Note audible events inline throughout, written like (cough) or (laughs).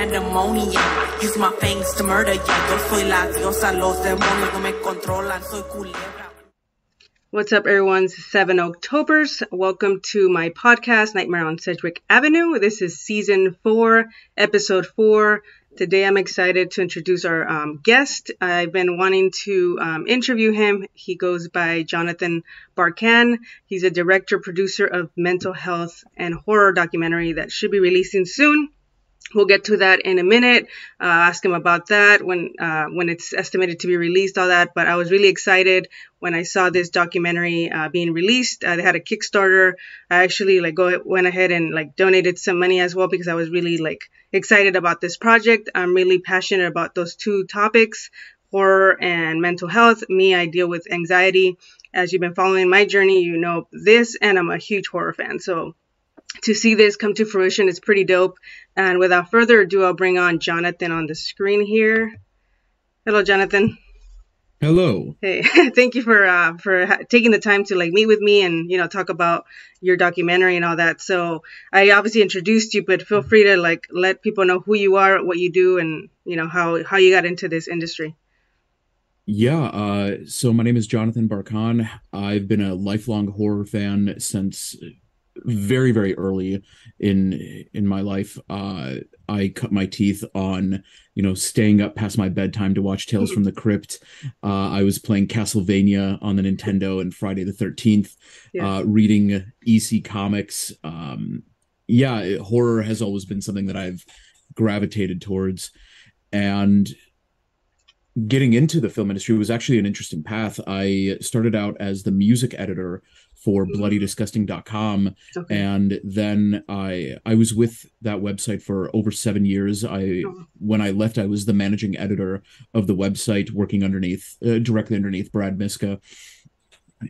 pandemonium. Use my fangs to murder. Yo soy la diosa, los demonios me controlan. Soy culebra. What's up, everyone? Seven Octobers. Welcome to my podcast, Nightmare on Sedgwick Avenue. This is season four, episode four. Today, I'm excited to introduce our um, guest. I've been wanting to um, interview him. He goes by Jonathan Barkan. He's a director, producer of mental health and horror documentary that should be releasing soon. We'll get to that in a minute. Uh, ask him about that when uh, when it's estimated to be released, all that. But I was really excited when I saw this documentary uh, being released. Uh, they had a Kickstarter. I actually like go went ahead and like donated some money as well because I was really like excited about this project. I'm really passionate about those two topics, horror and mental health. Me, I deal with anxiety. As you've been following my journey, you know this, and I'm a huge horror fan. So to see this come to fruition is pretty dope. And without further ado, I'll bring on Jonathan on the screen here. Hello, Jonathan. Hello. Hey, (laughs) thank you for uh, for ha- taking the time to like meet with me and you know talk about your documentary and all that. So I obviously introduced you, but feel free to like let people know who you are, what you do, and you know how how you got into this industry. Yeah, uh, so my name is Jonathan Barkan. I've been a lifelong horror fan since very very early in in my life uh i cut my teeth on you know staying up past my bedtime to watch tales from the crypt. Uh i was playing castlevania on the nintendo and friday the 13th yes. uh reading ec comics. Um yeah horror has always been something that i've gravitated towards. And getting into the film industry was actually an interesting path. I started out as the music editor for bloodydisgusting.com okay. and then i i was with that website for over seven years i oh. when i left i was the managing editor of the website working underneath uh, directly underneath brad miska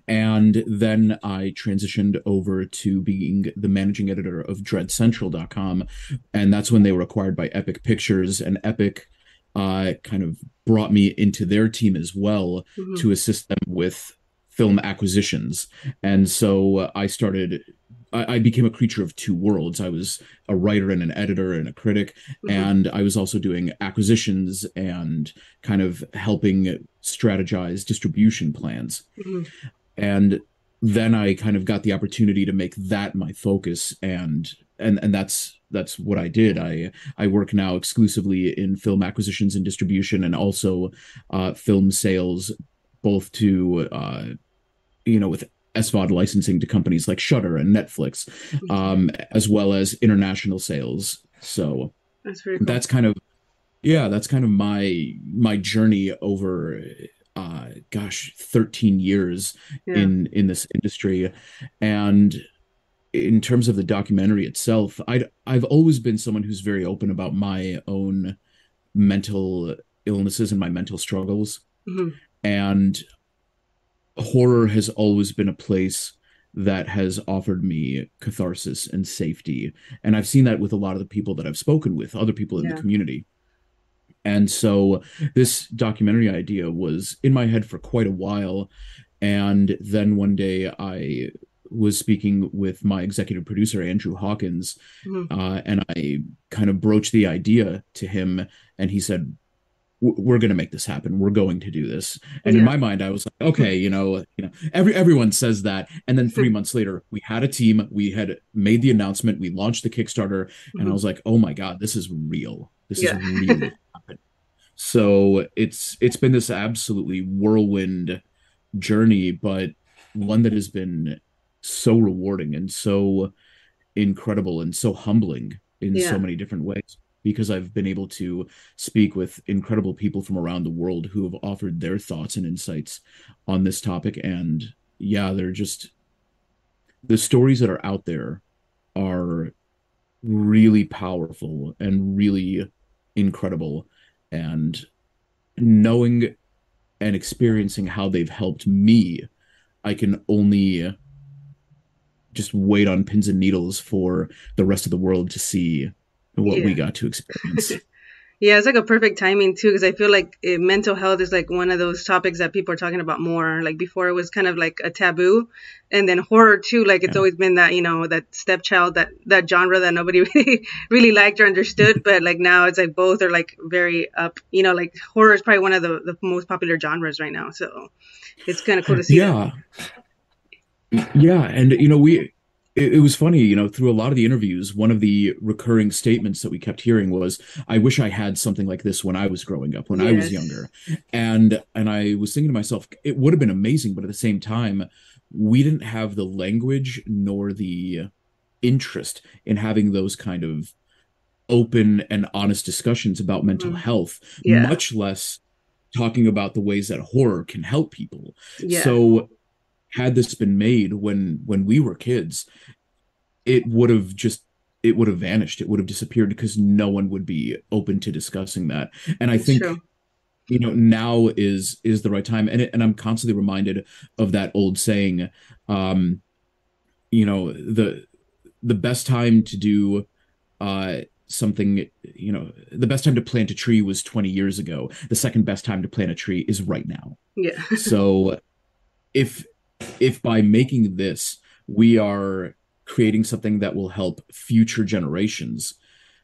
and then i transitioned over to being the managing editor of dreadcentral.com and that's when they were acquired by epic pictures and epic uh, kind of brought me into their team as well mm-hmm. to assist them with film acquisitions. And so uh, I started I, I, became a creature of two worlds. I was a writer and an editor and a critic, mm-hmm. and I was also doing acquisitions and kind of helping strategize distribution plans. Mm-hmm. And then I kind of got the opportunity to make that my focus, and and and that's that's what I did. I I work now exclusively in film acquisitions and distribution, and also uh, film sales, both to uh, you know with SVOD licensing to companies like Shudder and Netflix, mm-hmm. um, as well as international sales. So that's, cool. that's kind of yeah, that's kind of my my journey over uh gosh 13 years yeah. in in this industry and in terms of the documentary itself i i've always been someone who's very open about my own mental illnesses and my mental struggles mm-hmm. And horror has always been a place that has offered me catharsis and safety. And I've seen that with a lot of the people that I've spoken with, other people in yeah. the community. And so this documentary idea was in my head for quite a while. And then one day I was speaking with my executive producer, Andrew Hawkins, mm-hmm. uh, and I kind of broached the idea to him. And he said, we're going to make this happen. We're going to do this. And yeah. in my mind i was like okay you know you know every everyone says that. And then 3 (laughs) months later we had a team. We had made the announcement. We launched the kickstarter. Mm-hmm. and i was like oh my god this is real. This yeah. is real (laughs) so it's it's been this absolutely whirlwind journey but one that has been so rewarding and so incredible and so humbling in yeah. so many different ways because I've been able to speak with incredible people from around the world who have offered their thoughts and insights on this topic. And yeah, they're just the stories that are out there are really powerful and really incredible. And knowing and experiencing how they've helped me, I can only just wait on pins and needles for the rest of the world to see what yeah. we got to experience. (laughs) Yeah, it's like a perfect timing too, because I feel like it, mental health is like one of those topics that people are talking about more. Like before, it was kind of like a taboo, and then horror too. Like it's yeah. always been that you know that stepchild that that genre that nobody (laughs) really really liked or understood. (laughs) but like now, it's like both are like very up. You know, like horror is probably one of the the most popular genres right now. So it's kind of cool to see. Yeah, that. yeah, and you know we it, it, was funny, you know, through a lot of the interviews, one of the recurring statements that we kept hearing was, "I wish I had something like this when I was growing up, when yes. I was younger," and and I was thinking to myself, it would have been amazing, but at the same time, we didn't have the language nor the interest in having those kind of open and honest discussions about mental mm. health, yeah. much less talking about the ways that horror can help people. Yeah. So had this been made when when we were kids it would have just it would have vanished. It would have disappeared because no one would be open to discussing that. And i think true. you know now is is the right time. And it, and i'm constantly reminded of that old saying um you know the the best time to do uh something you know the best time to plant a tree was 20 years ago. The second best time to plant a tree is right now. Yeah. (laughs) So if if by making this we are creating something that will help future generations,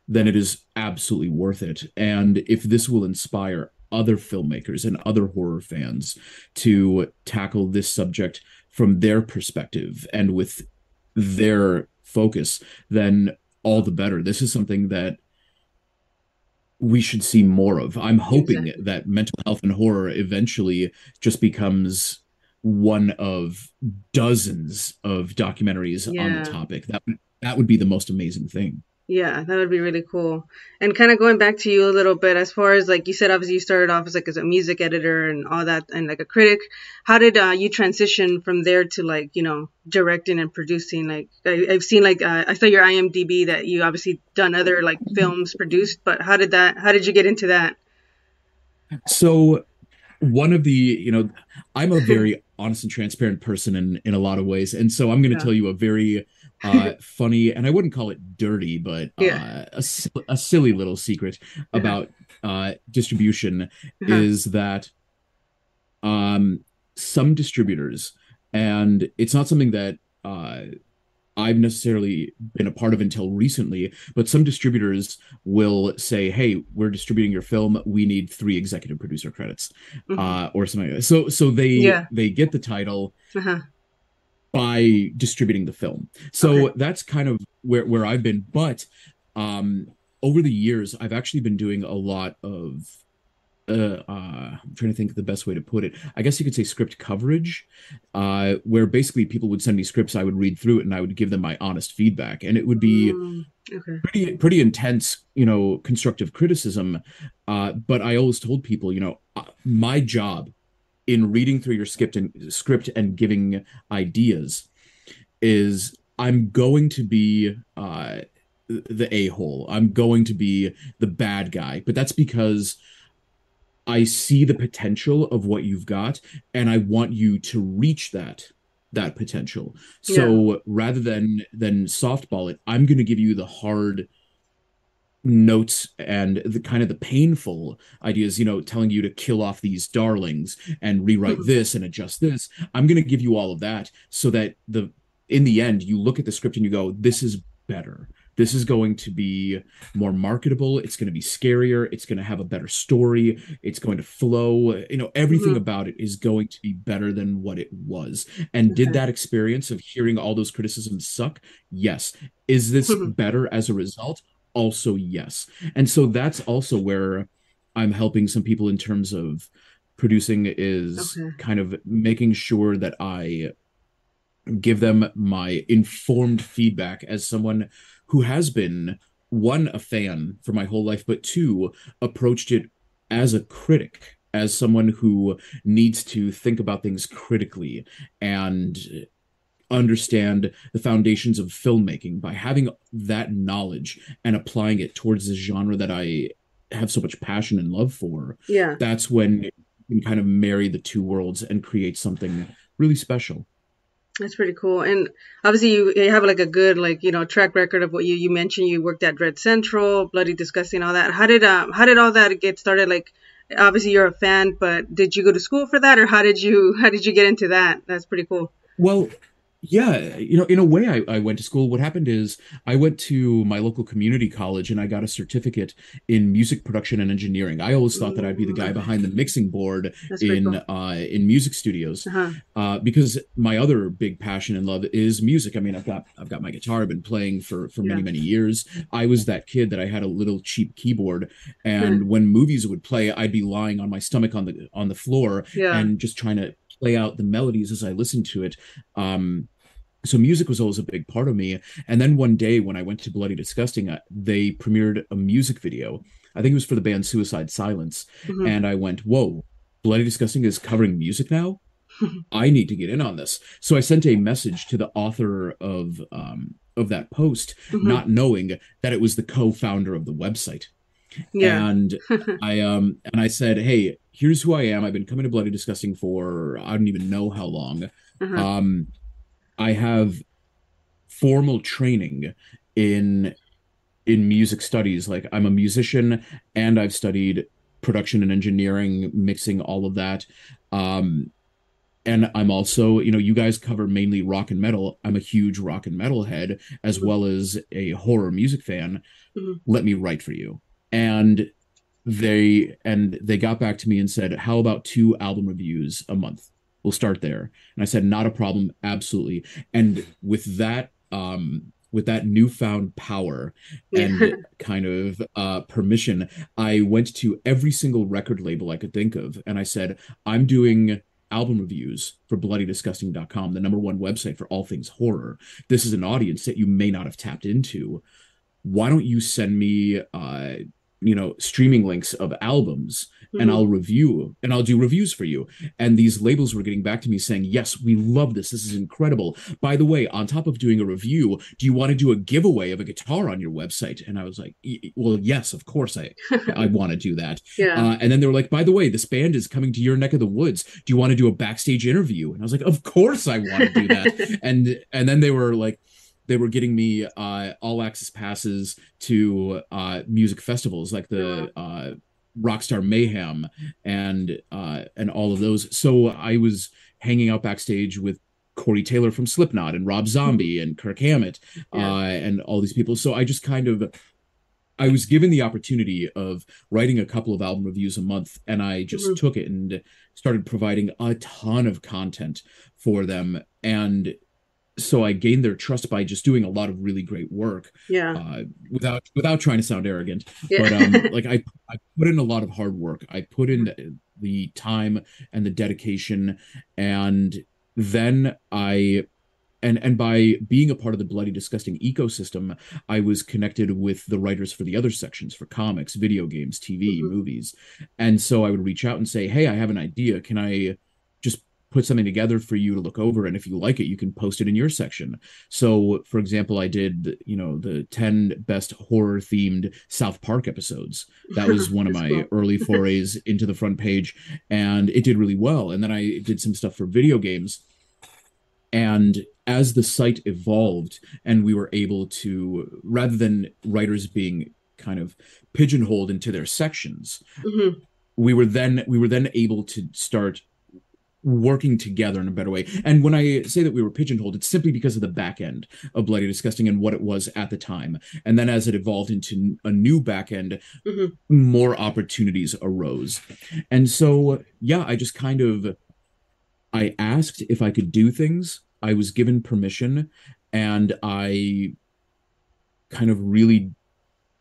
then it is absolutely worth it. And if this will inspire other filmmakers and other horror fans to tackle this subject from their perspective and with their focus, then all the better. This is something that we should see more of. I'm hoping exactly. that mental health and horror eventually just becomes one of dozens of documentaries yeah. on the topic. That that would be the most amazing thing. Yeah, that would be really cool. And kind of going back to you a little bit, as far as like you said, obviously you started off as like as a music editor and all that, and like a critic. How did uh, you transition from there to like you know directing and producing? Like I, have seen like uh, I saw your IMDb that you obviously done other like films produced, but how did that? How did you get into that? So one of the you know i'm a (laughs) very honest and transparent person in in a lot of ways and so i'm going to yeah. tell you a very uh (laughs) funny and i wouldn't call it dirty but yeah. uh, a, a silly little secret about uh distribution uh-huh. is that um some distributors and it's not something that uh I've necessarily been a part of until recently, but some distributors will say, "Hey, we're distributing your film. We need three executive producer credits, mm-hmm. uh, or something." Like that. So, so they yeah. they get the title uh-huh. by distributing the film. So okay. that's kind of where where I've been. But um, over the years, I've actually been doing a lot of uh, uh, I'm trying to think the best way to put it. I guess you could say script coverage, uh, where basically people would send me scripts, I would read through it, and I would give them my honest feedback, and it would be mm, okay. pretty pretty intense, you know, constructive criticism. Uh, but I always told people, you know, uh, my job in reading through your script and script and giving ideas is I'm going to be uh, the a hole. I'm going to be the bad guy, but that's because I see the potential of what you've got and I want you to reach that that potential. So yeah. rather than than softball it, I'm going to give you the hard notes and the kind of the painful ideas, you know, telling you to kill off these darlings and rewrite mm-hmm. this and adjust this. I'm going to give you all of that so that the in the end you look at the script and you go this is better this is going to be more marketable. It's going to be scarier. It's going to have a better story. It's going to flow. You know everything mm-hmm. about it is going to be better than what it was. And okay. did that experience of hearing all those criticisms suck? Yes. Is this mm-hmm. better as a result? Also yes. And so that's also where i'm helping some people in terms of producing is okay. kind of making sure that i give them my informed feedback as someone who has been one a fan for my whole life but two approached it as a critic as someone who needs to think about things critically and understand the foundations of filmmaking by having that knowledge and applying it towards this genre that I have so much passion and love for. Yeah. That's when you can kind of marry the two worlds and create something really special. That's pretty cool. And obviously you, you have like a good like, you know, track record of what you you mentioned you worked at Dread Central, Bloody Disgusting all that. How did um how did all that get started like obviously you're a fan, but did you go to school for that or how did you (laughs) how did you get into that? That's pretty cool. Well, yeah, you know, in a way, I, I went to school. What happened is I went to my local community college and I got a certificate in music production and engineering. I always thought that I'd be the guy behind the mixing board That's in cool. uh, in music studios uh-huh. uh, because my other big passion and love is music. I mean, I've got I've got my guitar. I've been playing for for many yeah. many years. I was that kid that I had a little cheap keyboard, and when movies would play, I'd be lying on my stomach on the on the floor yeah. and just trying to play out the melodies as I listened to it. Um, so music was always a big part of me. And then one day when I went to Bloody Disgusting, uh, they premiered a music video. I think it was for the band Suicide Silence. Mm-hmm. And I went, whoa, Bloody Disgusting is covering music now? (laughs) I need to get in on this. So I sent a message to the author of um, of that post, mm-hmm. not knowing that it was the co-founder of the website. Yeah. And (laughs) I um and I said, hey, here's who I am. I've been coming to Bloody Disgusting for I don't even know how long. Uh-huh. Um I have formal training in in music studies. Like I'm a musician and I've studied production and engineering, mixing, all of that. Um, and I'm also, you know, you guys cover mainly rock and metal. I'm a huge rock and metal head as mm-hmm. well as a horror music fan. Mm-hmm. Let me write for you. And they and they got back to me and said, "How about two album reviews a month?" We'll start there. And I said, not a problem, absolutely. And with that, um, with that newfound power and (laughs) kind of uh, permission, I went to every single record label I could think of, and I said, I'm doing album reviews for bloodydisgusting.com, the number one website for all things horror. This is an audience that you may not have tapped into. Why don't you send me uh, you know streaming links of albums mm-hmm. and I'll review and I'll do reviews for you. And these labels were getting back to me saying, "Yes, we love this. This is incredible. By the way, on top of doing a review, do you want to do a giveaway of a guitar on your website?" And I was like, "Well, yes, of course I (laughs) I want to do that." Yeah. Uh, and then they were like, "By the way, this band is coming to your neck of the woods. Do you want to do a backstage interview?" And I was like, "Of course I want to do that." (laughs) and and then they were like they were getting me uh, all access passes to uh, music festivals like the uh, Rockstar Mayhem and uh, and all of those. So I was hanging out backstage with Corey Taylor from Slipknot and Rob Zombie and Kirk Hammett yeah. uh, and all these people. So I just kind of I was given the opportunity of writing a couple of album reviews a month, and I just mm-hmm. took it and started providing a ton of content for them. And so I gained their trust by just doing a lot of really great work. Yeah. Uh, without without trying to sound arrogant, yeah. but um, (laughs) like I I put in a lot of hard work. I put in the time and the dedication, and then I. And, and by being a part of the bloody disgusting ecosystem i was connected with the writers for the other sections for comics video games tv mm-hmm. movies and so i would reach out and say hey i have an idea can i put something together for you to look over and if you like it you can post it in your section so for example i did you know the 10 best horror themed south park episodes that was one of (laughs) my cool. early (laughs) forays into the front page and it did really well and then i did some stuff for video games and as the site evolved and we were able to rather than writers being kind of pigeonholed into their sections mm-hmm. we were then we were then able to start working together in a better way. And when I say that we were pigeonholed, it's simply because of the back end of Bloody Disgusting and what it was at the time. And then as it evolved into a new back end, mm-hmm. more opportunities arose. And so, yeah, I just kind of I asked if I could do things. I was given permission and I kind of really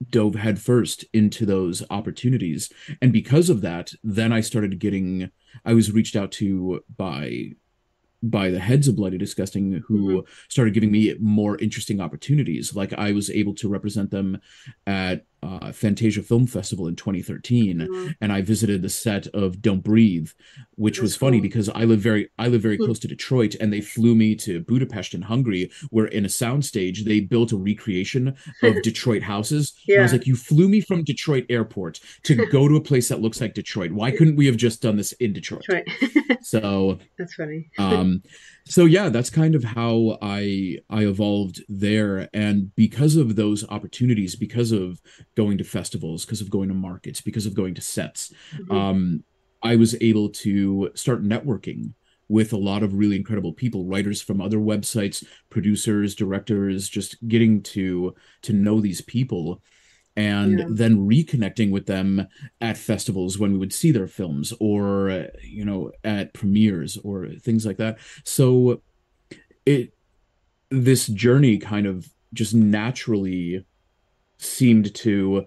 dove headfirst into those opportunities. And because of that, then I started getting I was reached out to by by the heads of Bloody Disgusting who mm-hmm. started giving me more interesting opportunities. Like I was able to represent them at uh, Fantasia Film Festival in 2013, mm-hmm. and I visited the set of Don't Breathe, which That's was funny cool. because I live very I live very hmm. close to Detroit and they flew me to Budapest in Hungary where in a soundstage they built a recreation of (laughs) Detroit houses. Yeah. I was like, you flew me from Detroit airport to (laughs) go to a place that looks like Detroit. Why couldn't we have just done this in Detroit? Detroit. (laughs) so That's funny. um so yeah, that's kind of how I I evolved there and because of those opportunities, because of going to festivals, because of going to markets, because of going to sets, mm-hmm. um I was able to start networking with a lot of really incredible people writers from other websites producers directors just getting to to know these people and yeah. then reconnecting with them at festivals when we would see their films or you know at premieres or things like that so it this journey kind of just naturally seemed to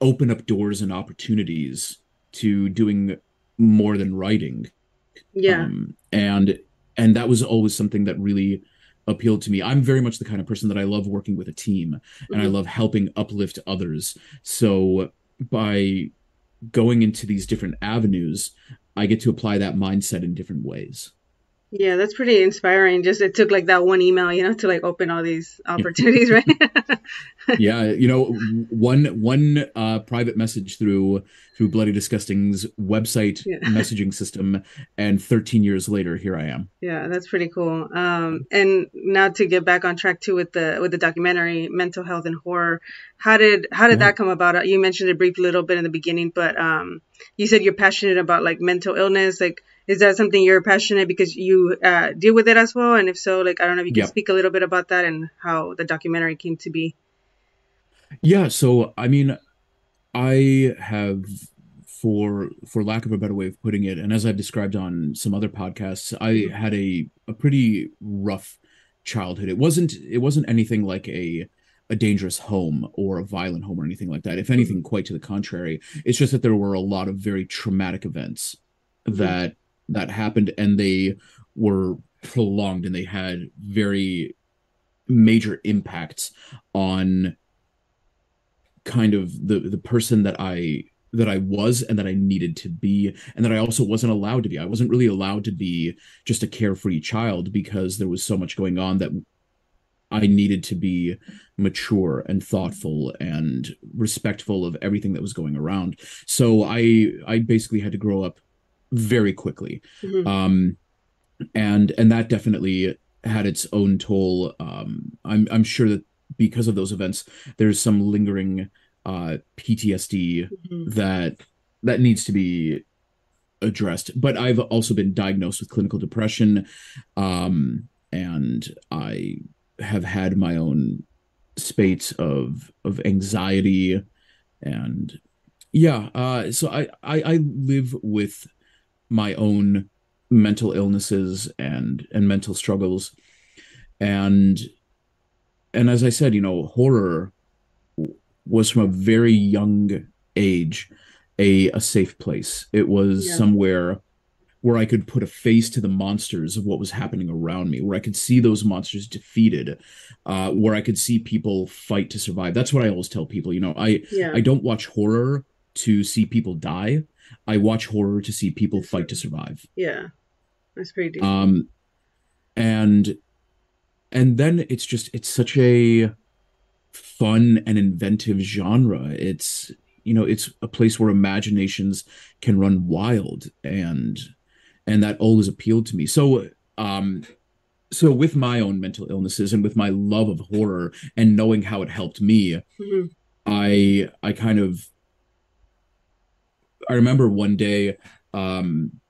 open up doors and opportunities to doing more than writing. Yeah. Um, and and that was always something that really appealed to me. I'm very much the kind of person that I love working with a team and mm-hmm. I love helping uplift others. So by going into these different avenues, I get to apply that mindset in different ways. Yeah, that's pretty inspiring. Just it took like that one email, you know, to like open all these opportunities, right? (laughs) yeah, you know, one one uh, private message through through Bloody Disgusting's website yeah. (laughs) messaging system, and 13 years later, here I am. Yeah, that's pretty cool. Um, and now to get back on track too with the with the documentary, mental health and horror. How did how did that come about? You mentioned it briefly a little bit in the beginning, but um, you said you're passionate about like mental illness, like is that something you're passionate because you uh, deal with it as well? And if so, like I don't know if you can yep. speak a little bit about that and how the documentary came to be. Yeah, so I mean, I have for for lack of a better way of putting it, and as I've described on some other podcasts, I had a a pretty rough childhood. It wasn't it wasn't anything like a a dangerous home or a violent home or anything like that. If anything, quite to the contrary. It's just that there were a lot of very traumatic events mm-hmm. that that happened and they were prolonged and they had very major impacts on kind of the the person that I that I was and that I needed to be and that I also wasn't allowed to be. I wasn't really allowed to be just a carefree child because there was so much going on that I needed to be mature and thoughtful and respectful of everything that was going around. So I I basically had to grow up very quickly. Mm-hmm. Um, and and that definitely had its own toll. Um, I'm I'm sure that because of those events, there's some lingering uh, PTSD mm-hmm. that that needs to be addressed. But I've also been diagnosed with clinical depression, um, and I have had my own spates of of anxiety and yeah uh so I, I i live with my own mental illnesses and and mental struggles and and as i said you know horror was from a very young age a a safe place it was yeah. somewhere where i could put a face to the monsters of what was happening around me where i could see those monsters defeated uh where i could see people fight to survive that's what i always tell people you know i yeah. i don't watch horror to see people die I watch horror to see people fight to survive. Yeah, that's pretty deep. Um, and and then it's just it's such a fun and inventive genre. It's you know it's a place where imaginations can run wild and and that always appealed to me. So um so with my own mental illnesses and with my love of horror and knowing how it helped me mm-hmm. i i kind of I remember one day, um,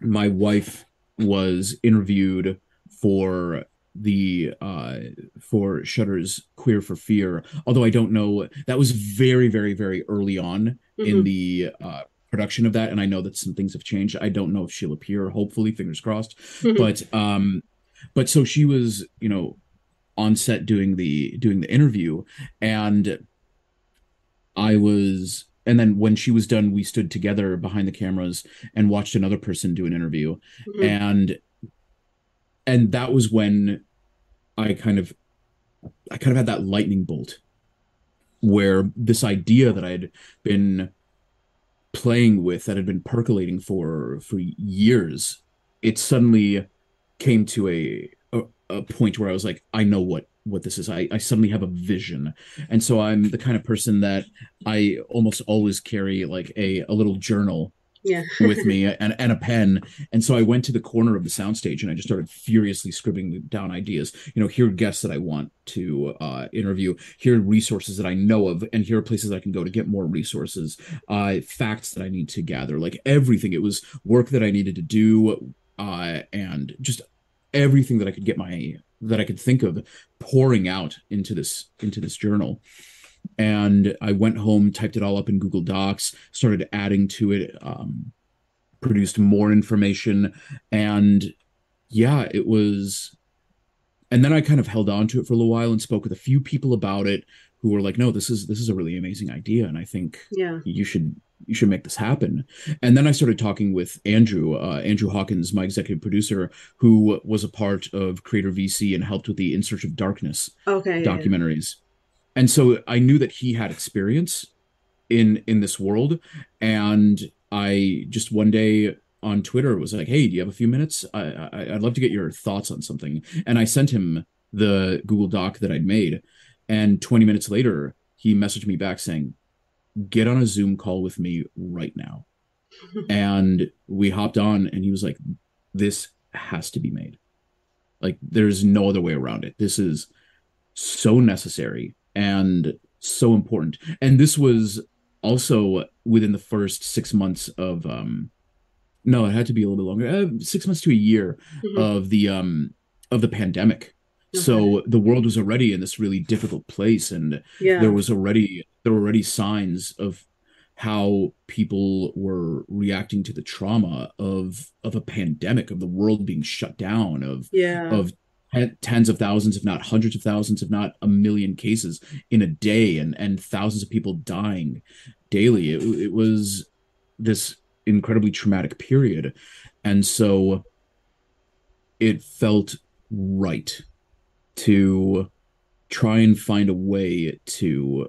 my wife was interviewed for the uh for Shudder's Queer for Fear. Although I don't know, that was very, very, very early on mm-hmm. in the uh production of that, and I know that some things have changed. I don't know if she'll appear. Hopefully, fingers crossed. Mm-hmm. But um, but so she was, you know, on set doing the doing the interview, and I was and then when she was done we stood together behind the cameras and watched another person do an interview mm-hmm. and and that was when i kind of i kind of had that lightning bolt where this idea that i'd been playing with that had been percolating for for years it suddenly came to a, a, a point where i was like i know what what this is I, I suddenly have a vision and so i'm the kind of person that i almost always carry like a, a little journal yeah. with me (laughs) and, and a pen. And so I went to the corner of the soundstage and I just started furiously scribbling down ideas. You know, here are guests that I want to uh, interview. Here are resources that I know of, and here are places I can go to get more resources. Uh, facts that I need to gather, like everything. It was work that I needed to do, uh, and just everything that I could get my that I could think of pouring out into this into this journal and I went home, typed it all up in Google Docs, started adding to it, um, produced more information, and yeah, it was. And then I kind of held on to it for a little while and spoke with a few people about it who were like, "No, this is this is a really amazing idea, and I think yeah. you should you should make this happen." And then I started talking with Andrew, uh, Andrew Hawkins, my executive producer, who was a part of Creator VC and helped with the In Search of Darkness okay, documentaries. Yeah and so I knew that he had experience in in this world, and I just one day on Twitter was like, "Hey, do you have a few minutes? I, I would love to get your thoughts on something." And I sent him the Google Doc that I'd made, and 20 minutes later, he messaged me back saying, "Get on a Zoom call with me right now." (laughs) and we hopped on, and he was like, "This has to be made. Like, there's no other way around it. This is so necessary." and so important. And this was also within the first six months of um no, it had to be a little bit longer, uh, six months to a year mm-hmm. of the um of the pandemic. So mm-hmm. the world was already in this really difficult place, and yeah. there was already there were already signs of how people were reacting to the trauma of of a pandemic, of the world being shut down, of yeah. of tens of thousands, if not hundreds of thousands, if not a million cases in a day, and and thousands of people dying daily. It, it was this incredibly traumatic period, and so it felt right to try and find a way to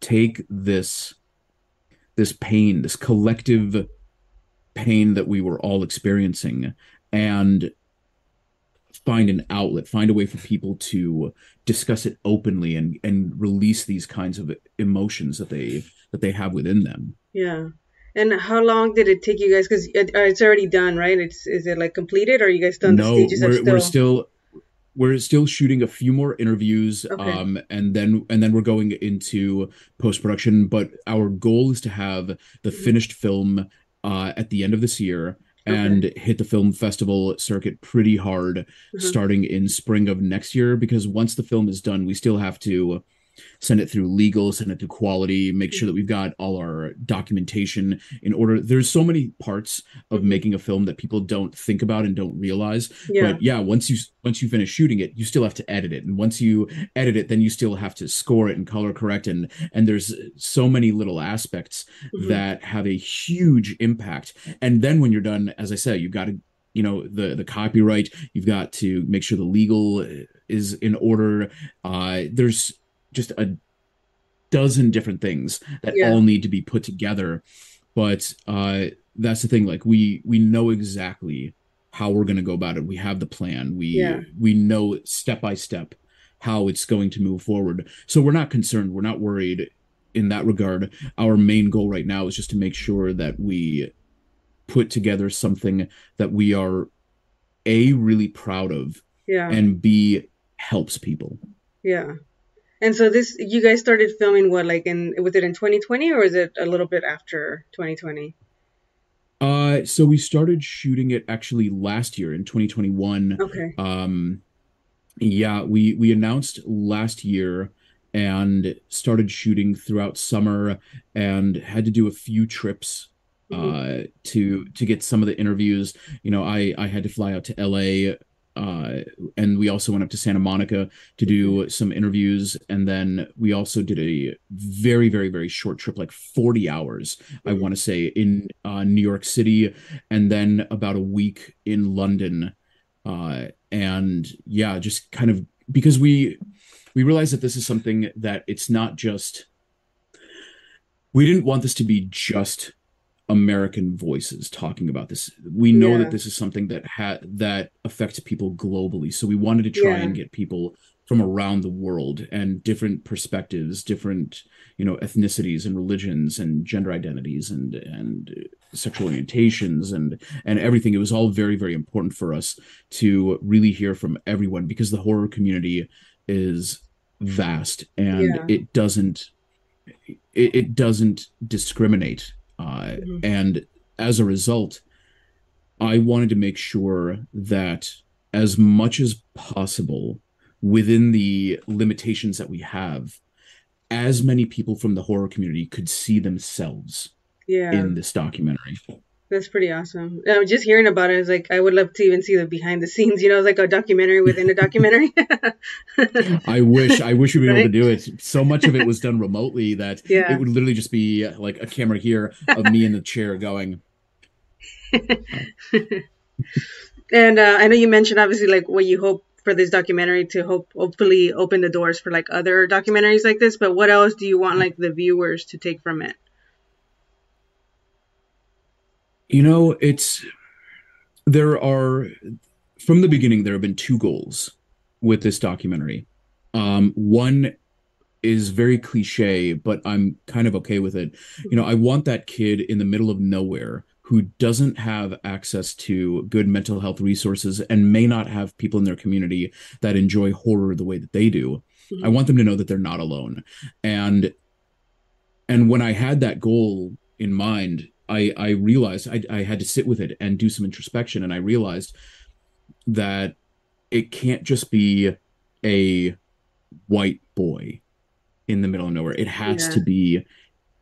take this this pain this collective pain that we were all experiencing and find an outlet, find a way for people to discuss it openly and and release these kinds of emotions that they that they have within them. Yeah. And how long did it take you guys? Because it, uh, it's already done, right? It's is it like completed, or are you guys done? No, the stages we're, still... we're still we're still shooting a few more interviews, okay. um, and then and then we're going into post production. But our goal is to have the finished film uh, at the end of this year and okay. hit the film festival circuit pretty hard mm-hmm. starting in spring of next year because once the film is done we still have to send it through legal, send it through quality, make sure that we've got all our documentation in order. There's so many parts of mm-hmm. making a film that people don't think about and don't realize. Yeah. But yeah, once you once you finish shooting it, you still have to edit it. And once you edit it, then you still have to score it and color correct and and there's so many little aspects mm-hmm. that have a huge impact. And then when you're done, as I said, you've got to you know the the copyright you've got to make sure the legal is in order uh there's just a dozen different things that yeah. all need to be put together. But uh that's the thing like we we know exactly how we're going to go about it. We have the plan. We yeah. we know step by step how it's going to move forward. So we're not concerned. We're not worried in that regard. Our main goal right now is just to make sure that we put together something that we are a really proud of yeah. and b helps people. Yeah and so this, you guys started filming what, like in, was it in 2020 or is it a little bit after 2020? Uh, so we started shooting it actually last year in 2021. Okay. Um, yeah, we we announced last year and started shooting throughout summer and had to do a few trips mm-hmm. uh to to get some of the interviews you know i i had to fly out to la uh, and we also went up to Santa Monica to do some interviews, and then we also did a very, very, very short trip, like forty hours, I want to say, in uh, New York City, and then about a week in London, uh, and yeah, just kind of because we we realized that this is something that it's not just we didn't want this to be just American voices talking about this. We know yeah. that this is something that ha- that affects people globally. So we wanted to try yeah. and get people from around the world and different perspectives, different you know ethnicities and religions and gender identities and and sexual orientations and and everything. It was all very very important for us to really hear from everyone because the horror community is vast and yeah. it doesn't it, it doesn't discriminate uh, mm-hmm. And as a result, I wanted to make sure that as much as possible within the limitations that we have, as many people from the horror community could see themselves yeah. in this documentary. That's pretty awesome. Um, just hearing about it is like I would love to even see the behind the scenes. You know, it's like a documentary within a documentary. (laughs) I wish, I wish we'd be right? able to do it. So much of it was done remotely that yeah. it would literally just be like a camera here of me in the chair going. (laughs) and uh, I know you mentioned obviously like what you hope for this documentary to hope hopefully open the doors for like other documentaries like this. But what else do you want like the viewers to take from it? You know, it's there are from the beginning there have been two goals with this documentary. Um, one is very cliche, but I'm kind of okay with it. You know, I want that kid in the middle of nowhere who doesn't have access to good mental health resources and may not have people in their community that enjoy horror the way that they do. Mm-hmm. I want them to know that they're not alone. And and when I had that goal in mind, I I realized I, I had to sit with it and do some introspection, and I realized that it can't just be a white boy in the middle of nowhere. It has yeah. to be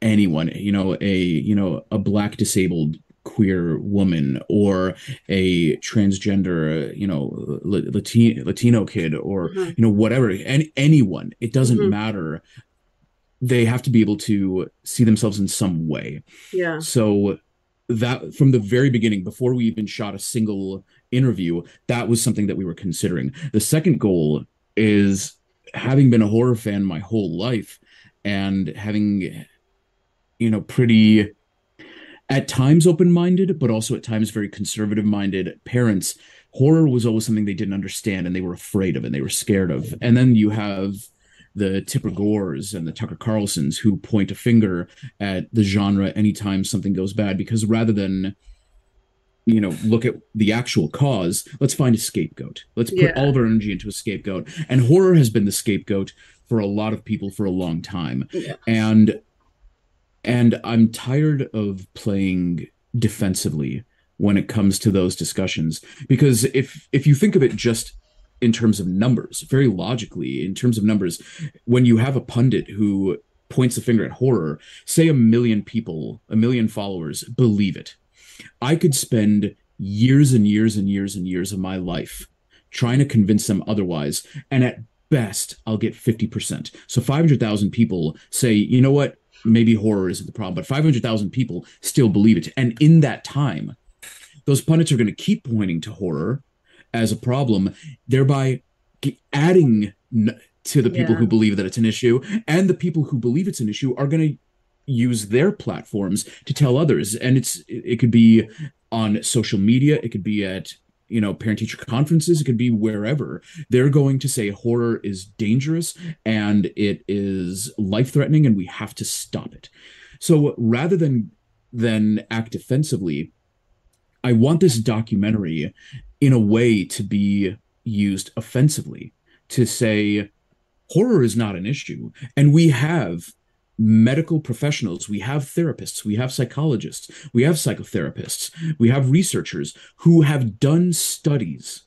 anyone, you know, a you know a black disabled queer woman or a transgender you know latino latino kid or mm-hmm. you know whatever and anyone it doesn't mm-hmm. matter they have to be able to see themselves in some way. Yeah. So that from the very beginning, before we even shot a single interview, that was something that we were considering. The second goal is having been a horror fan my whole life and having, you know, pretty at times open minded, but also at times very conservative minded parents. Horror was always something they didn't understand and they were afraid of and they were scared of. And then you have the Tipper Gores and the Tucker Carlsons who point a finger at the genre anytime something goes bad because rather than you know look at the actual cause let's find a scapegoat let's put yeah. all of our energy into a scapegoat and horror has been the scapegoat for a lot of people for a long time yeah. and and i'm tired of playing defensively when it comes to those discussions because if if you think of it just in terms of numbers, very logically, in terms of numbers, when you have a pundit who points the finger at horror, say a million people, a million followers believe it. I could spend years and years and years and years of my life trying to convince them otherwise. And at best, I'll get 50%. So 500,000 people say, you know what? Maybe horror isn't the problem, but 500,000 people still believe it. And in that time, those pundits are going to keep pointing to horror as a problem, thereby adding to the people yeah. who believe that it's an issue, and the people who believe it's an issue are going to use their platforms to tell others. And it's it could be on social media, it could be at you know parent teacher conferences it could be wherever they're going to say horror is dangerous and it is life threatening and we have to stop it so rather than than act defensively i want this documentary in a way to be used offensively to say horror is not an issue. And we have medical professionals we have therapists we have psychologists we have psychotherapists we have researchers who have done studies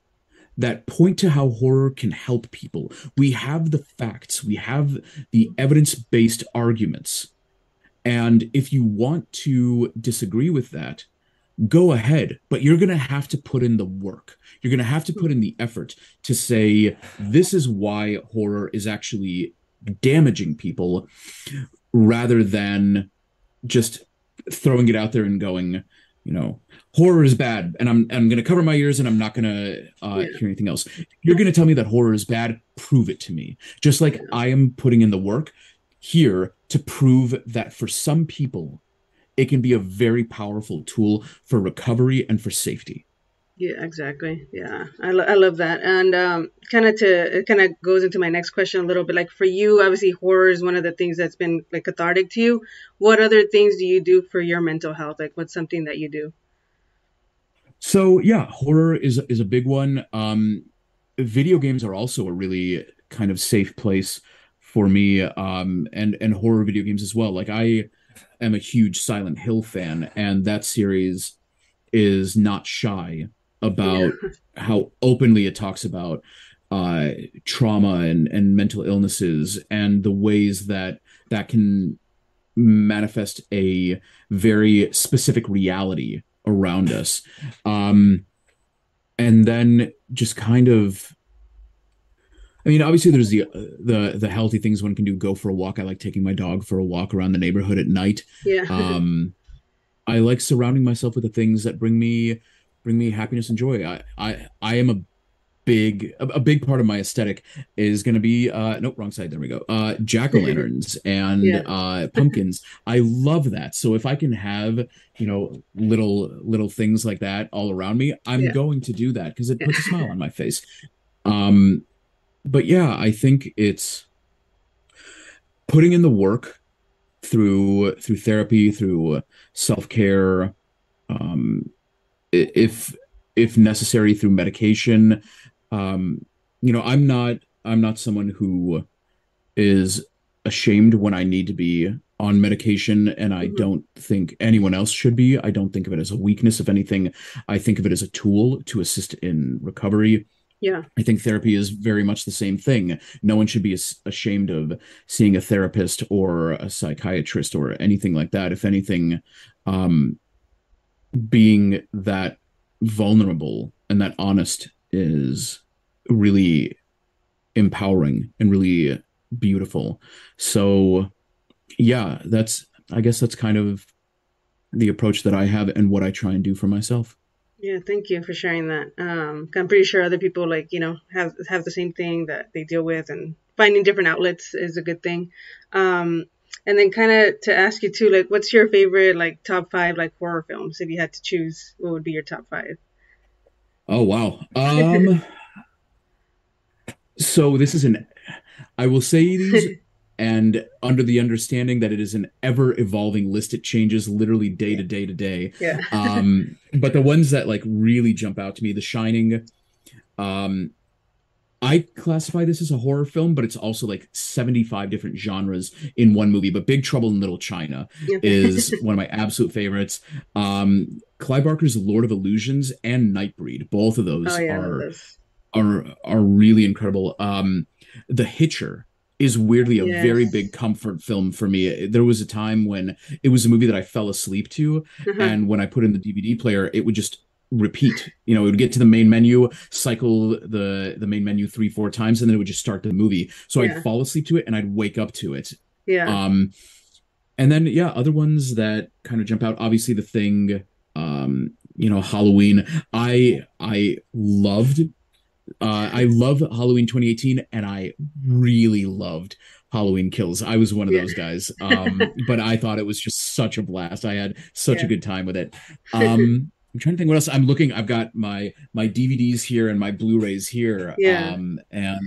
that point to how horror can help people. We have the facts we have the evidence-based arguments. And if you want to disagree with that go ahead, but you're going to have to put in the work. You're going to have to put in the effort to say, this is why horror is actually damaging people rather than just throwing it out there and going, you know, horror is bad and I'm, I'm going to cover my ears and I'm not going to uh, yeah. hear anything else. You're going to tell me that horror is bad. Prove it to me. Just like I am putting in the work here to prove that for some people, it can be a very powerful tool for recovery and for safety. Yeah, exactly. Yeah, I, lo- I love that. And um, kind of to it kind of goes into my next question a little bit. Like for you, obviously horror is one of the things that's been like cathartic to you. What other things do you do for your mental health? Like what's something that you do? So yeah, horror is is a big one. Um, video games are also a really kind of safe place for me, um, and and horror video games as well. Like I am a huge Silent Hill fan, and that series is not shy about yeah. (laughs) how openly it talks about uh, trauma and and mental illnesses and the ways that that can manifest a very specific reality around us um and then just kind of I mean, obviously, there's the the the healthy things one can do. Go for a walk. I like taking my dog for a walk around the neighborhood at night. Yeah. (laughs) Um, I like surrounding myself with the things that bring me bring me happiness and joy. I I I am a big a, big part of my aesthetic is going to be uh nope wrong side there we go uh jack-o'-lanterns (laughs) and yeah. uh pumpkins i love that so if i can have you know little little things like that all around me i'm yeah. going to do that because it puts a (laughs) smile on my face um but yeah i think it's putting in the work through through therapy through self-care um if if necessary through medication. Um you know i'm not i'm not someone who is ashamed when i need to be on medication and i mm-hmm. don't think anyone else should be. I don't think of it as a weakness. Of anything i think of it as a tool to assist in recovery yeah i think therapy is very much the same thing no one should be ashamed of seeing a therapist or a psychiatrist or anything like that if anything um being that vulnerable and that honest is really empowering and really beautiful. So yeah, that's I guess that's kind of the approach that I have and what I try and do for myself. Yeah, thank you for sharing that. Um, I'm pretty sure other people like you know have have the same thing that they deal with, and finding different outlets is a good thing. Um, and then kind of to ask you too, like, what's your favorite like top five like horror films? If you had to choose, what would be your top five? Oh wow. Um. (laughs) so this is an. I will say these, (laughs) and under the understanding that it is an ever evolving list. It changes literally day to day to day. Yeah. (laughs) um. But the ones that like really jump out to me, The Shining. Um, I classify this as a horror film, but it's also like 75 different genres in one movie. But Big Trouble in Little China is (laughs) one of my absolute favorites. Um, Clive Barker's Lord of Illusions and Nightbreed, both of those oh, yeah, are are are really incredible. Um, The Hitcher is weirdly a yes. very big comfort film for me. There was a time when it was a movie that I fell asleep to, uh-huh. and when I put in the DVD player, it would just repeat. You know, it would get to the main menu, cycle the the main menu three, four times, and then it would just start the movie. So yeah. I'd fall asleep to it and I'd wake up to it. Yeah. Um and then yeah, other ones that kind of jump out. Obviously the thing, um, you know, Halloween. I I loved uh I love Halloween 2018 and I really loved Halloween Kills. I was one of those guys. Um, (laughs) but I thought it was just such a blast. I had such yeah. a good time with it. (laughs) Um I'm trying to think what else I'm looking. I've got my my DVDs here and my Blu-rays here. Yeah. Um, and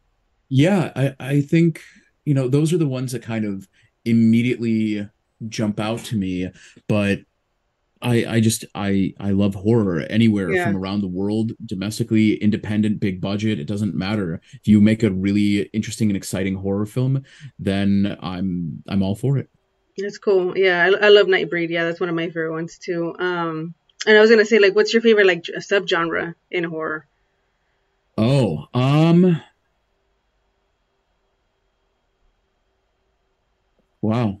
(laughs) yeah, I I think you know those are the ones that kind of immediately jump out to me. But I I just I I love horror anywhere yeah. from around the world, domestically, independent, big budget. It doesn't matter. If you make a really interesting and exciting horror film, then I'm I'm all for it. That's cool. Yeah, I, I love Nightbreed. Yeah, that's one of my favorite ones too. Um, and I was gonna say, like, what's your favorite like subgenre in horror? Oh, um, wow.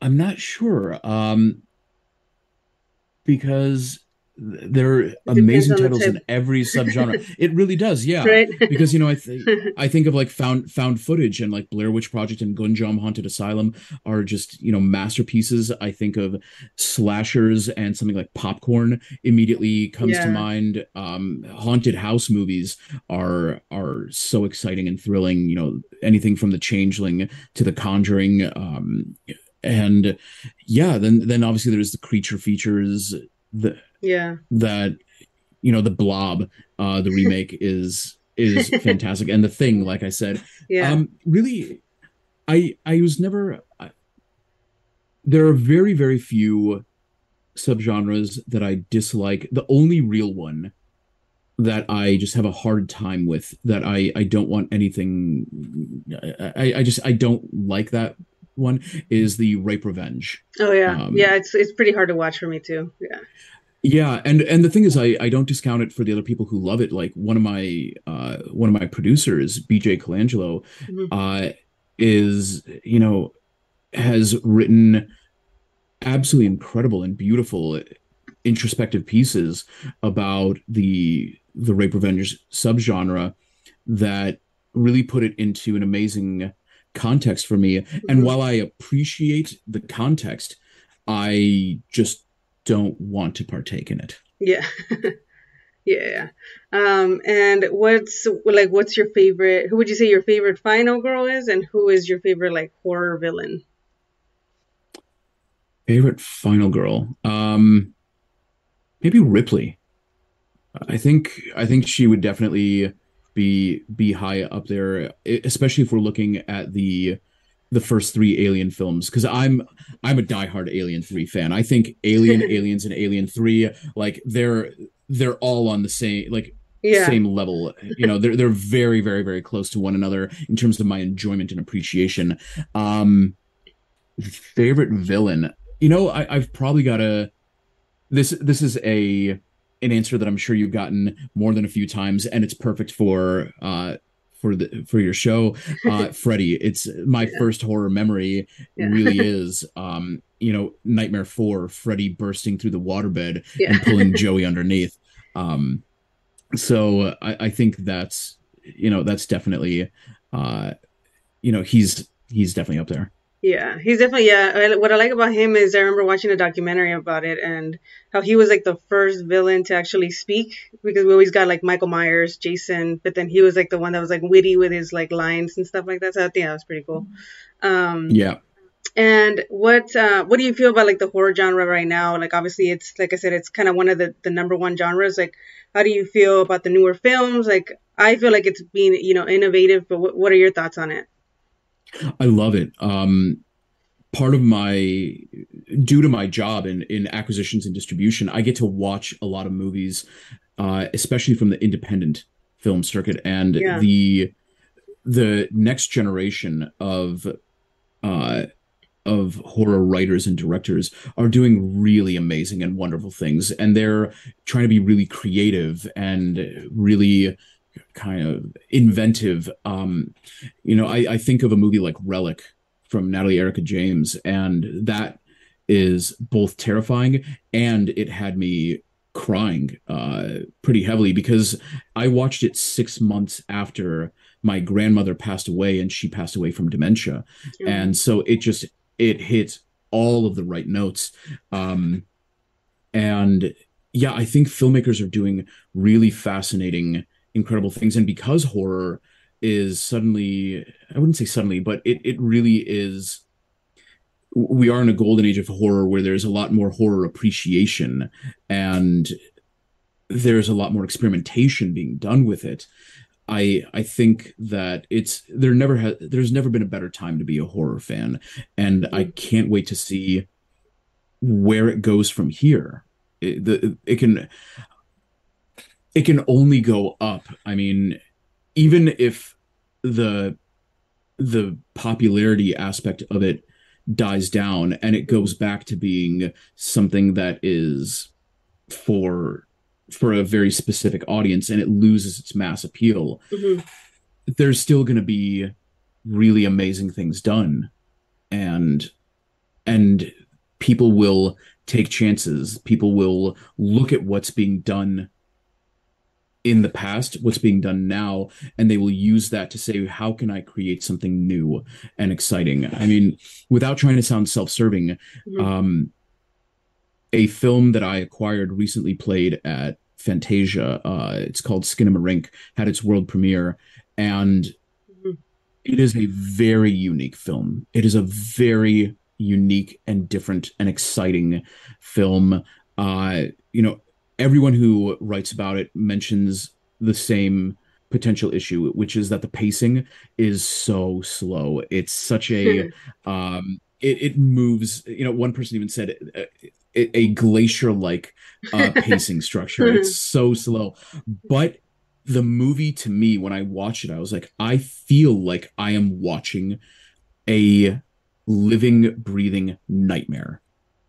I'm not sure. Um, because there are amazing titles in every subgenre. (laughs) it really does, yeah. Right? because you know, I th- (laughs) I think of like found found footage and like Blair Witch Project and Gonjiam Haunted Asylum are just you know masterpieces. I think of slashers and something like Popcorn immediately comes yeah. to mind. Um, haunted house movies are are so exciting and thrilling. You know, anything from The Changeling to The Conjuring. Um, and yeah, then then obviously there's the creature features the yeah. that you know the blob uh the remake (laughs) is is fantastic. And the thing like i said yeah. um really i i was never I, there are very very few subgenres that i dislike. The only real one that i just have a hard time with that i i don't want anything i i just i don't like that one is the rape revenge oh yeah um, yeah it's it's pretty hard to watch for me too yeah yeah, and and the thing is, I I don't discount it for the other people who love it. Like one of my uh one of my producers, BJ Colangelo, mm-hmm. uh, is you know has written absolutely incredible and beautiful introspective pieces about the the rape revenge subgenre that really put it into an amazing context for me. Mm-hmm. And while I appreciate the context, I just don't want to partake in it. (laughs) Yeah. yeah. Um, and what's like what's your favorite who would you say your favorite final girl is and who is your favorite like horror villain? Favorite final girl. Um maybe Ripley. I think I think she would definitely be be high up there, especially if we're looking at the the first three Alien films because I'm I'm a diehard Alien three fan. I think Alien, (laughs) Aliens, and Alien three like they're they're all on the same like yeah. same level. You know, they're they're very very very close to one another in terms of my enjoyment and appreciation. Um, favorite villain. You know, I, I've probably got a this this is a an answer that I'm sure you've gotten more than a few times, and it's perfect for uh, for the for your show (laughs) uh freddy it's my yeah. first horror memory yeah. really (laughs) is um you know nightmare 4 freddy bursting through the waterbed yeah. and pulling (laughs) joey underneath um so I, I think that's you know that's definitely uh you know he's he's definitely up there yeah, he's definitely yeah. What I like about him is I remember watching a documentary about it and how he was like the first villain to actually speak because we always got like Michael Myers, Jason, but then he was like the one that was like witty with his like lines and stuff like that. So I think that was pretty cool. Um, yeah. And what uh, what do you feel about like the horror genre right now? Like obviously it's like I said, it's kind of one of the the number one genres. Like how do you feel about the newer films? Like I feel like it's being you know innovative, but what what are your thoughts on it? I love it. Um, part of my due to my job in in acquisitions and distribution, I get to watch a lot of movies, uh, especially from the independent film circuit and yeah. the the next generation of uh, of horror writers and directors are doing really amazing and wonderful things and they're trying to be really creative and really kind of inventive. Um, you know, I, I think of a movie like Relic from Natalie Erica James, and that is both terrifying and it had me crying uh, pretty heavily because I watched it six months after my grandmother passed away and she passed away from dementia. And so it just it hit all of the right notes. Um, and yeah, I think filmmakers are doing really fascinating incredible things. And because horror is suddenly i wouldn't say suddenly but it, it really is we are in a golden age of horror where there's a lot more horror appreciation and there's a lot more experimentation being done with it. I i think that it's there never has there's never been a better time to be a horror fan. And i can't wait to see where it goes from here. It, the, it can it can only go up. I mean, even if the the popularity aspect of it dies down and it goes back to being something that is for for a very specific audience and it loses its mass appeal mm-hmm. there's still going to be really amazing things done and and people will take chances. People will look at what's being done in the past, what's being done now, and they will use that to say, how can I create something new and exciting? I mean, without trying to sound self serving, mm-hmm. um, a film that I acquired recently played at Fantasia. Uh, it's called Skinamarink, had its world premiere, and mm-hmm. it is a very unique film. It is a very unique and different and exciting film. Uh, you know, everyone who writes about it mentions the same potential issue, which is that the pacing is so slow. It's such a um, it, it moves. You know, one person even said uh, a, a glacier like uh, (laughs) pacing structure. It's so slow, but the movie to me when I watch it, I was like, I feel like I am watching a living, breathing nightmare.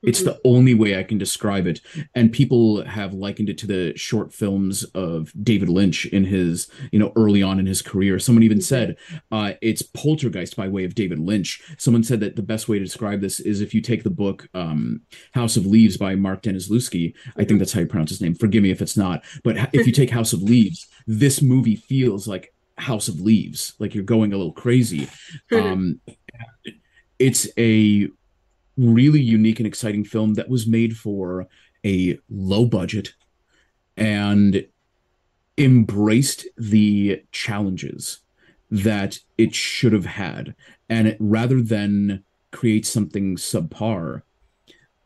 It's the only way I can describe it. And people have likened it to the short films of David Lynch in his, you know, early on in his career. Someone even said uh, it's Poltergeist by way of David Lynch. Someone said that the best way to describe this is if you take the book um, House of Leaves by Mark Daniszewski. I think that's how you pronounce his name. Forgive me if it's not. But if you take House of Leaves, this movie feels like House of Leaves, like you're going a little crazy. Um, it's a really unique and exciting film that was made for a low budget and embraced the challenges that it should have had. And it, rather than create something subpar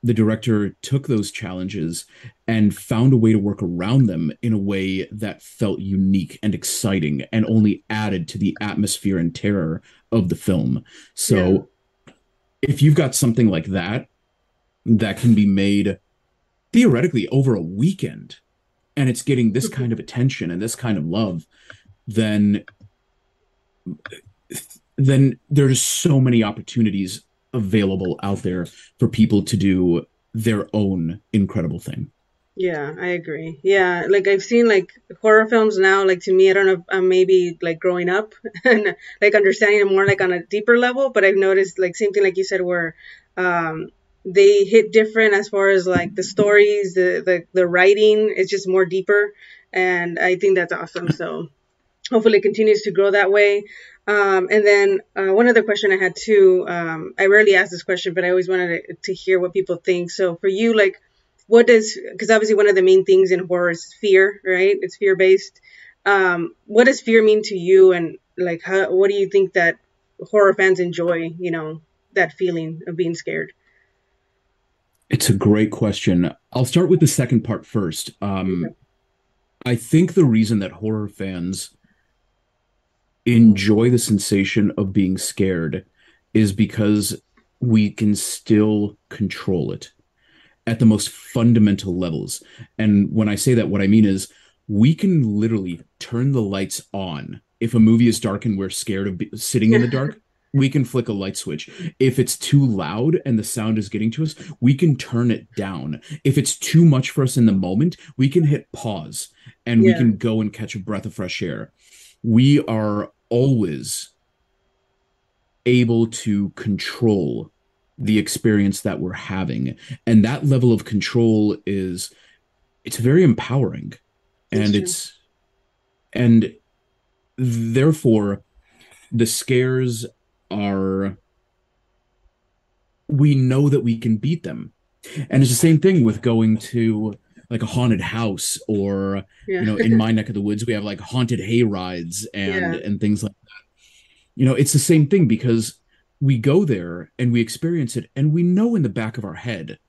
the director took those challenges and found a way to work around them in a way that felt unique and exciting and only added to the atmosphere and terror of the film. So if you've got something like that that can be made theoretically over a weekend and it's getting this kind of attention and this kind of love then then there's so many opportunities available out there for people to do their own incredible thing yeah, I agree. Yeah, like I've seen like horror films now. Like to me, I don't know. I'm maybe like growing up (laughs) and like understanding it more like on a deeper level. But I've noticed like same thing like you said, where um, they hit different as far as like the stories, the the the writing is just more deeper, and I think that's awesome. So hopefully it continues to grow that way. Um, and then uh, one other question I had too. Um, I rarely ask this question, but I always wanted to, to hear what people think. So for you, like what does because obviously one of the main things in horror is fear, right? It's fear based. Um, what does fear mean to you, and like how what do you think that horror fans enjoy? You know that feeling of being scared. It's a great question. I'll start with the second part first. Um, okay. I think the reason that horror fans enjoy the sensation of being scared is because we can still control it at the most fundamental levels. And when I say that, what I mean is we can literally turn the lights on. If a movie is dark and we're scared of be- sitting in the dark, (laughs) we can flick a light switch. If it's too loud and the sound is getting to us, we can turn it down. If it's too much for us in the moment, we can hit pause and yeah. we can go and catch a breath of fresh air. We are always able to control the experience that we're having. And that level of control is it's very empowering. And it's and therefore the scares are we know that we can beat them. And it's the same thing with going to like a haunted house or yeah. you know in (laughs) my neck of the woods we have like haunted hay rides and yeah. and things like that. You know it's the same thing because we go there and we experience it and we know in the back of our head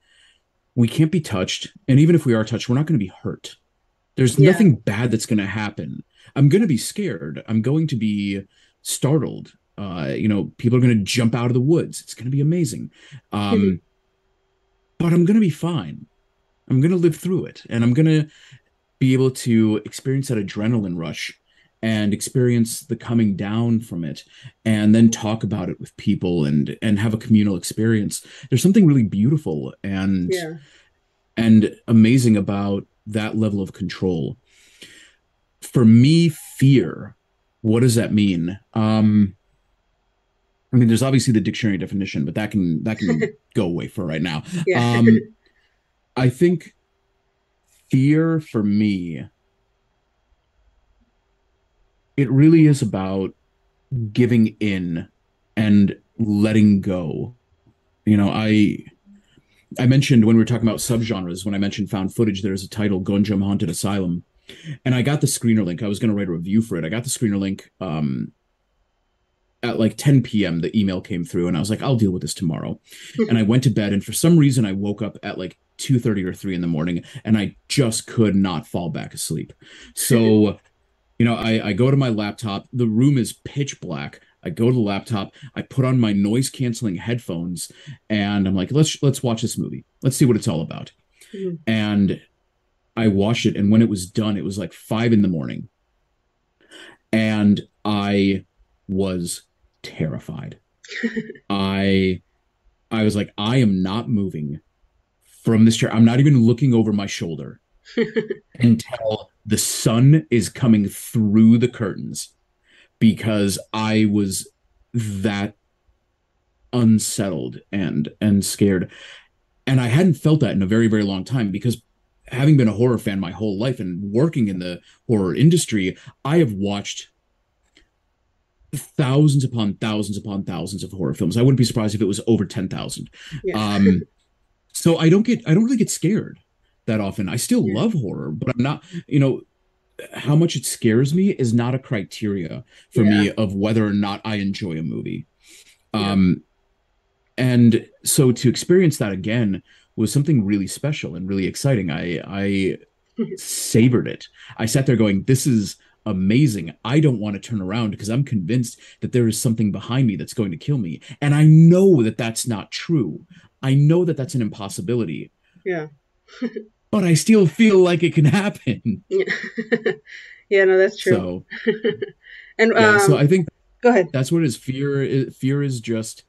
we can't be touched. And even if we are touched we're not going to be hurt. There's yeah. nothing bad that's going to happen. I'm going to be scared. I'm going to be startled. Uh you know people are going to jump out of the woods. It's going to be amazing. Um mm-hmm. but i'm going to be fine. I'm going to live through it and i'm going to be able to experience that adrenaline rush and experience the coming down from it and then talk about it with people and and have a communal experience there's something really beautiful and yeah. and amazing about that level of control for me fear what does that mean um i mean there's obviously the dictionary definition but that can that can (laughs) go away for right now yeah. um I think fear for me it really is about giving in and letting go. You know, I I mentioned when we were talking about subgenres, when I mentioned found footage, there's a title, Gonjiam Haunted Asylum. And I got the screener link. I was going to write a review for it. I got the screener link um, at like 10 p.m. The email came through, and I was like, I'll deal with this tomorrow. and I went to bed, and for some reason, I woke up at like 2:30 or 3 in the morning, and I just could not fall back asleep. So, you know, I, I go to my laptop. The room is pitch black. I go to the laptop, I put on my noise canceling headphones, and I'm like, let's let's watch this movie. Let's see what it's all about. Mm-hmm. And I watched it, and when it was done, it was like five in the morning. And I was terrified. (laughs) I I was like, I am not moving from this chair. I'm not even looking over my shoulder (laughs) until the sun is coming through the curtains because I was that unsettled and and scared. And I hadn't felt that in a very very long time because having been a horror fan my whole life and working in the horror industry, I have watched thousands upon thousands upon thousands of horror films. I wouldn't be surprised if it was over 10,000. Yeah. Um so I don't get I don't really get scared that often. I still love horror, but I'm not, you know, how much it scares me is not a criteria for yeah. me of whether or not I enjoy a movie. Yeah. Um, and so to experience that again was something really special and really exciting. I I (laughs) savored it. I sat there going, "This is amazing. I don't want to turn around because I'm convinced that there is something behind me that's going to kill me, and I know that that's not true. I know that that's an impossibility." Yeah. (laughs) but I still feel like it can happen. yeah, (laughs) yeah no, that's true. So, (laughs) and yeah, um, so I think go ahead. That's what is. Fear. Is, fear is just,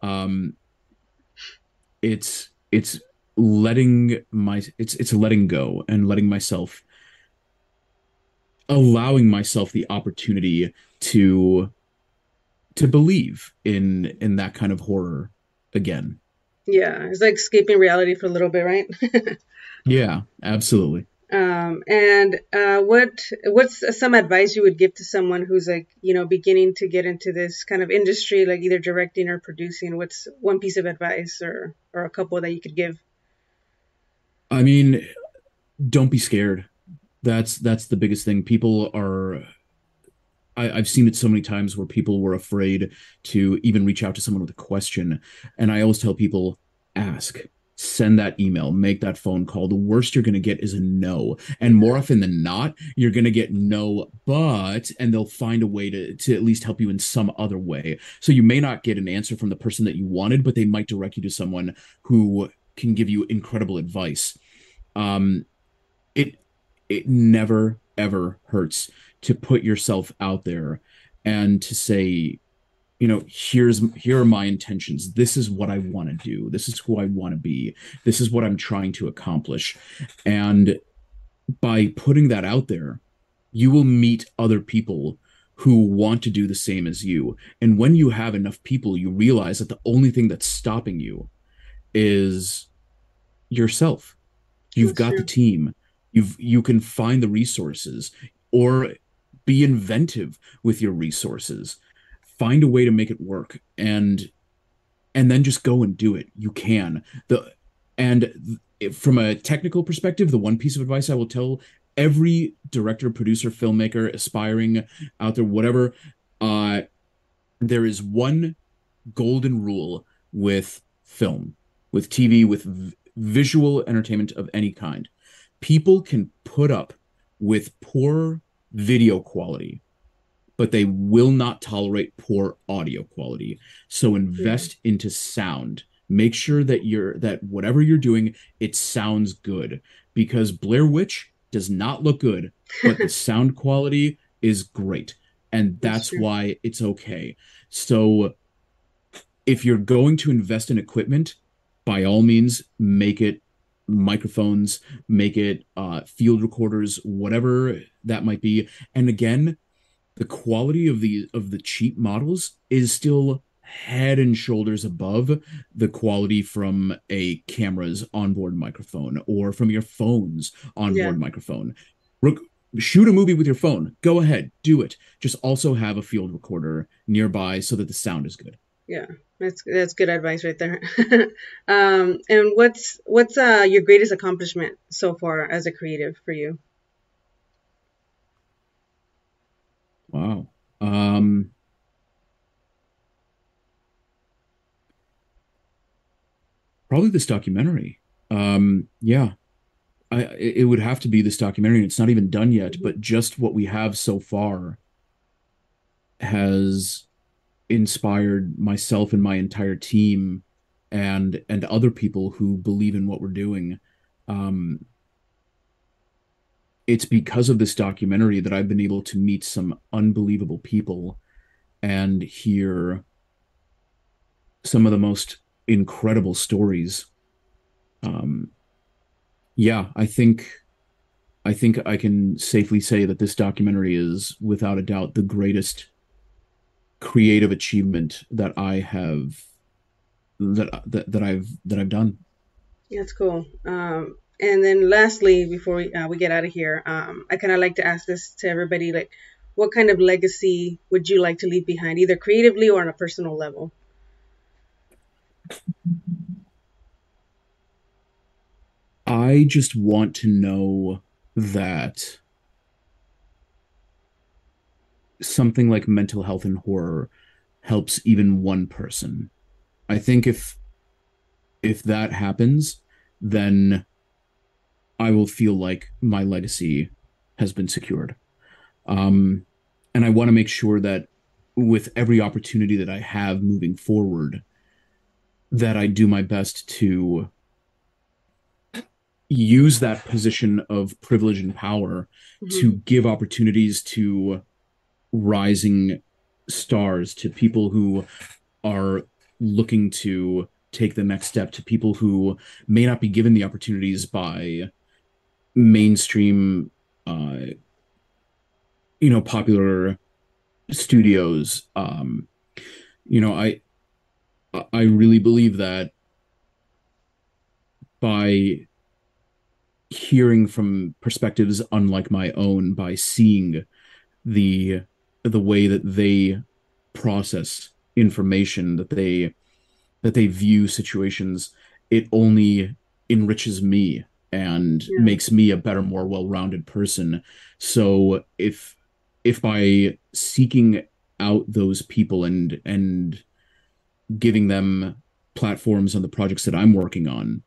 um, it's it's letting my it's it's letting go and letting myself allowing myself the opportunity to to believe in in that kind of horror again yeah it's like escaping reality for a little bit right (laughs) Yeah, absolutely. Um, and uh, what what's some advice you would give to someone who's like you know beginning to get into this kind of industry, like either directing or producing? What's one piece of advice or or a couple that you could give? I mean, don't be scared. That's that's the biggest thing. People are. I, I've seen it so many times where people were afraid to even reach out to someone with a question, and I always tell people ask send that email, make that phone call. The worst you're going to get is a no. And more often than not, you're going to get no, but, and they'll find a way to, to at least help you in some other way. So you may not get an answer from the person that you wanted, but they might direct you to someone who can give you incredible advice. Um, it, it never, ever hurts to put yourself out there and to say, you know here's here are my intentions. This is what i want to do. This is who i want to be. This is what i'm trying to accomplish. And by putting that out there you will meet other people who want to do the same as you. And when you have enough people you realize that the only thing that's stopping you is yourself. You've that's got true. the team. You've you can find the resources or be inventive with your resources. Find a way to make it work and and then just go and do it. You can. The and from a technical perspective the one piece of advice i will tell every director producer filmmaker aspiring out there whatever uh there is one golden rule with film with tv with v- visual entertainment of any kind. People can put up with poor video quality but they will not tolerate poor audio quality. So invest mm-hmm. into sound. Make sure that you're that whatever you're doing, it sounds good because Blair Witch does not look good, but the (laughs) sound quality is great. And that's, that's why it's okay. So if you're going to invest in equipment, by all means, make it microphones, make it uh, field recorders, whatever that might be. And again, the quality of the of the cheap models is still head and shoulders above the quality from a camera's onboard microphone or from your phone's onboard yeah. microphone. Re- shoot a movie with your phone. Go ahead, do it. Just also have a field recorder nearby so that the sound is good. Yeah, that's that's good advice right there. (laughs) um, and what's what's uh, your greatest accomplishment so far as a creative for you? Wow. Um, probably this documentary. Um, yeah, I it would have to be this documentary. and It's not even done yet, but just what we have so far has inspired myself and my entire team and and other people who believe in what we're doing um it's because of this documentary that I've been able to meet some unbelievable people and hear some of the most incredible stories. Um, yeah, I think I think I can safely say that this documentary is without a doubt the greatest creative achievement that I have that that, that I've that I've done. That's cool. Um, and then lastly, before we, uh, we get out of here, um, I kind of like to ask this to everybody: like, what kind of legacy would you like to leave behind, either creatively or on a personal level? I just want to know that something like mental health and horror helps even one person. I think if if that happens, then I will feel like my legacy has been secured. Um, and I want to make sure that with every opportunity that I have moving forward, that I do my best to use that position of privilege and power mm-hmm. to give opportunities to rising stars to people who are looking to take the next step to people who may not be given the opportunities by mainstream uh you know popular studios. Um you know i i really believe that by hearing from perspectives unlike my own by seeing the the way that they process information that they that they view situations it only enriches me and yeah. makes me a better more well-rounded person so if if by seeking out those people and and giving them platforms on the projects that I'm working on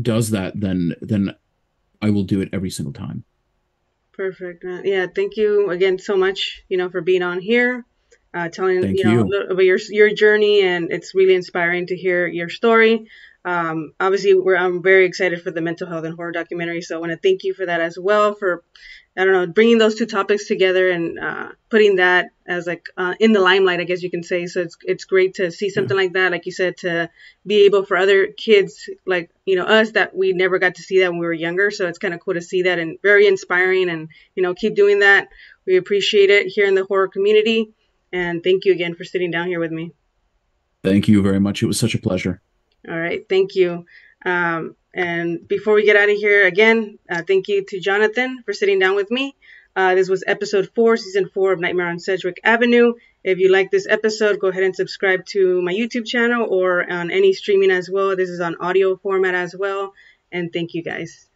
does that then then I will do it every single time Perfect. Uh, yeah, thank you again so much, you know, for being on here, uh, telling you know you. about your your journey, and it's really inspiring to hear your story. Um, obviously, we're I'm very excited for the mental health and horror documentary, so I want to thank you for that as well for I don't know, bringing those two topics together and uh, putting that as like uh, in the limelight, I guess you can say. So it's it's great to see something yeah. like that, like you said, to be able for other kids like you know us that we never got to see that when we were younger. So it's kind of cool to see that and very inspiring. And you know, keep doing that. We appreciate it here in the horror community. And thank you again for sitting down here with me. Thank you very much. It was such a pleasure. All right, thank you. Um, and before we get out of here, again, uh, thank you to Jonathan for sitting down with me. Uh, this was episode four, season four of Nightmare on Sedgwick Avenue. If you like this episode, go ahead and subscribe to my YouTube channel or on any streaming as well. This is on audio format as well. And thank you guys.